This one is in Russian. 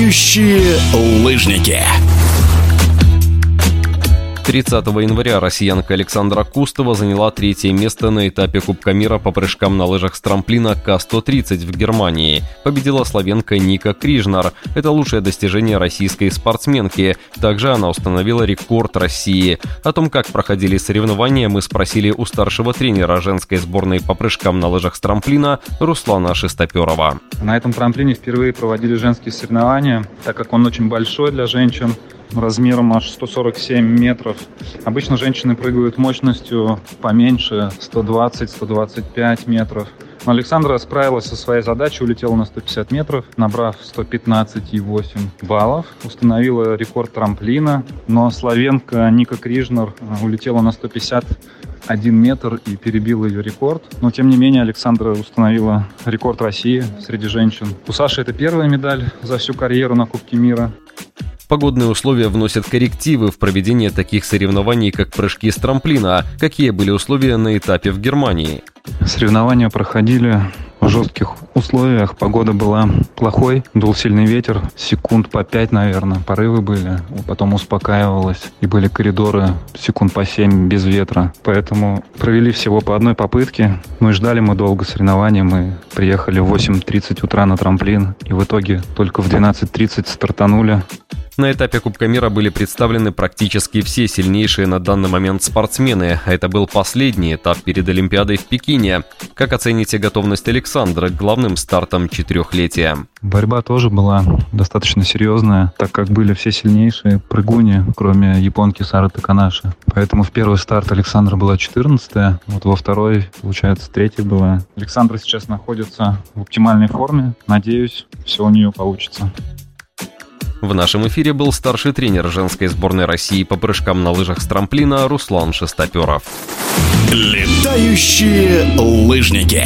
Летающие лыжники. 30 января россиянка Александра Кустова заняла третье место на этапе Кубка мира по прыжкам на лыжах с трамплина К-130 в Германии. Победила славянка Ника Крижнар. Это лучшее достижение российской спортсменки. Также она установила рекорд России. О том, как проходили соревнования, мы спросили у старшего тренера женской сборной по прыжкам на лыжах с трамплина Руслана Шестоперова. На этом трамплине впервые проводили женские соревнования, так как он очень большой для женщин размером аж 147 метров. Обычно женщины прыгают мощностью поменьше, 120-125 метров. Но Александра справилась со своей задачей, улетела на 150 метров, набрав 115,8 баллов, установила рекорд трамплина, но славенка Ника Крижнер э, улетела на 150 1 метр и перебила ее рекорд. Но, тем не менее, Александра установила рекорд России среди женщин. У Саши это первая медаль за всю карьеру на Кубке мира. Погодные условия вносят коррективы в проведение таких соревнований, как прыжки с трамплина. Какие были условия на этапе в Германии? Соревнования проходили в жестких условиях. Погода была плохой, дул сильный ветер, секунд по пять, наверное, порывы были. Потом успокаивалось, и были коридоры секунд по семь без ветра. Поэтому провели всего по одной попытке. Ну и ждали мы долго соревнования. Мы приехали в 8.30 утра на трамплин, и в итоге только в 12.30 стартанули. На этапе Кубка мира были представлены практически все сильнейшие на данный момент спортсмены, а это был последний этап перед Олимпиадой в Пекине. Как оцените готовность Александра к главным стартам четырехлетия? Борьба тоже была достаточно серьезная, так как были все сильнейшие прыгуни, кроме японки Сары Таканаши. Поэтому в первый старт Александра была 14 вот во второй, получается, третья была. Александра сейчас находится в оптимальной форме. Надеюсь, все у нее получится. В нашем эфире был старший тренер женской сборной России по прыжкам на лыжах с трамплина Руслан Шестоперов. Летающие лыжники.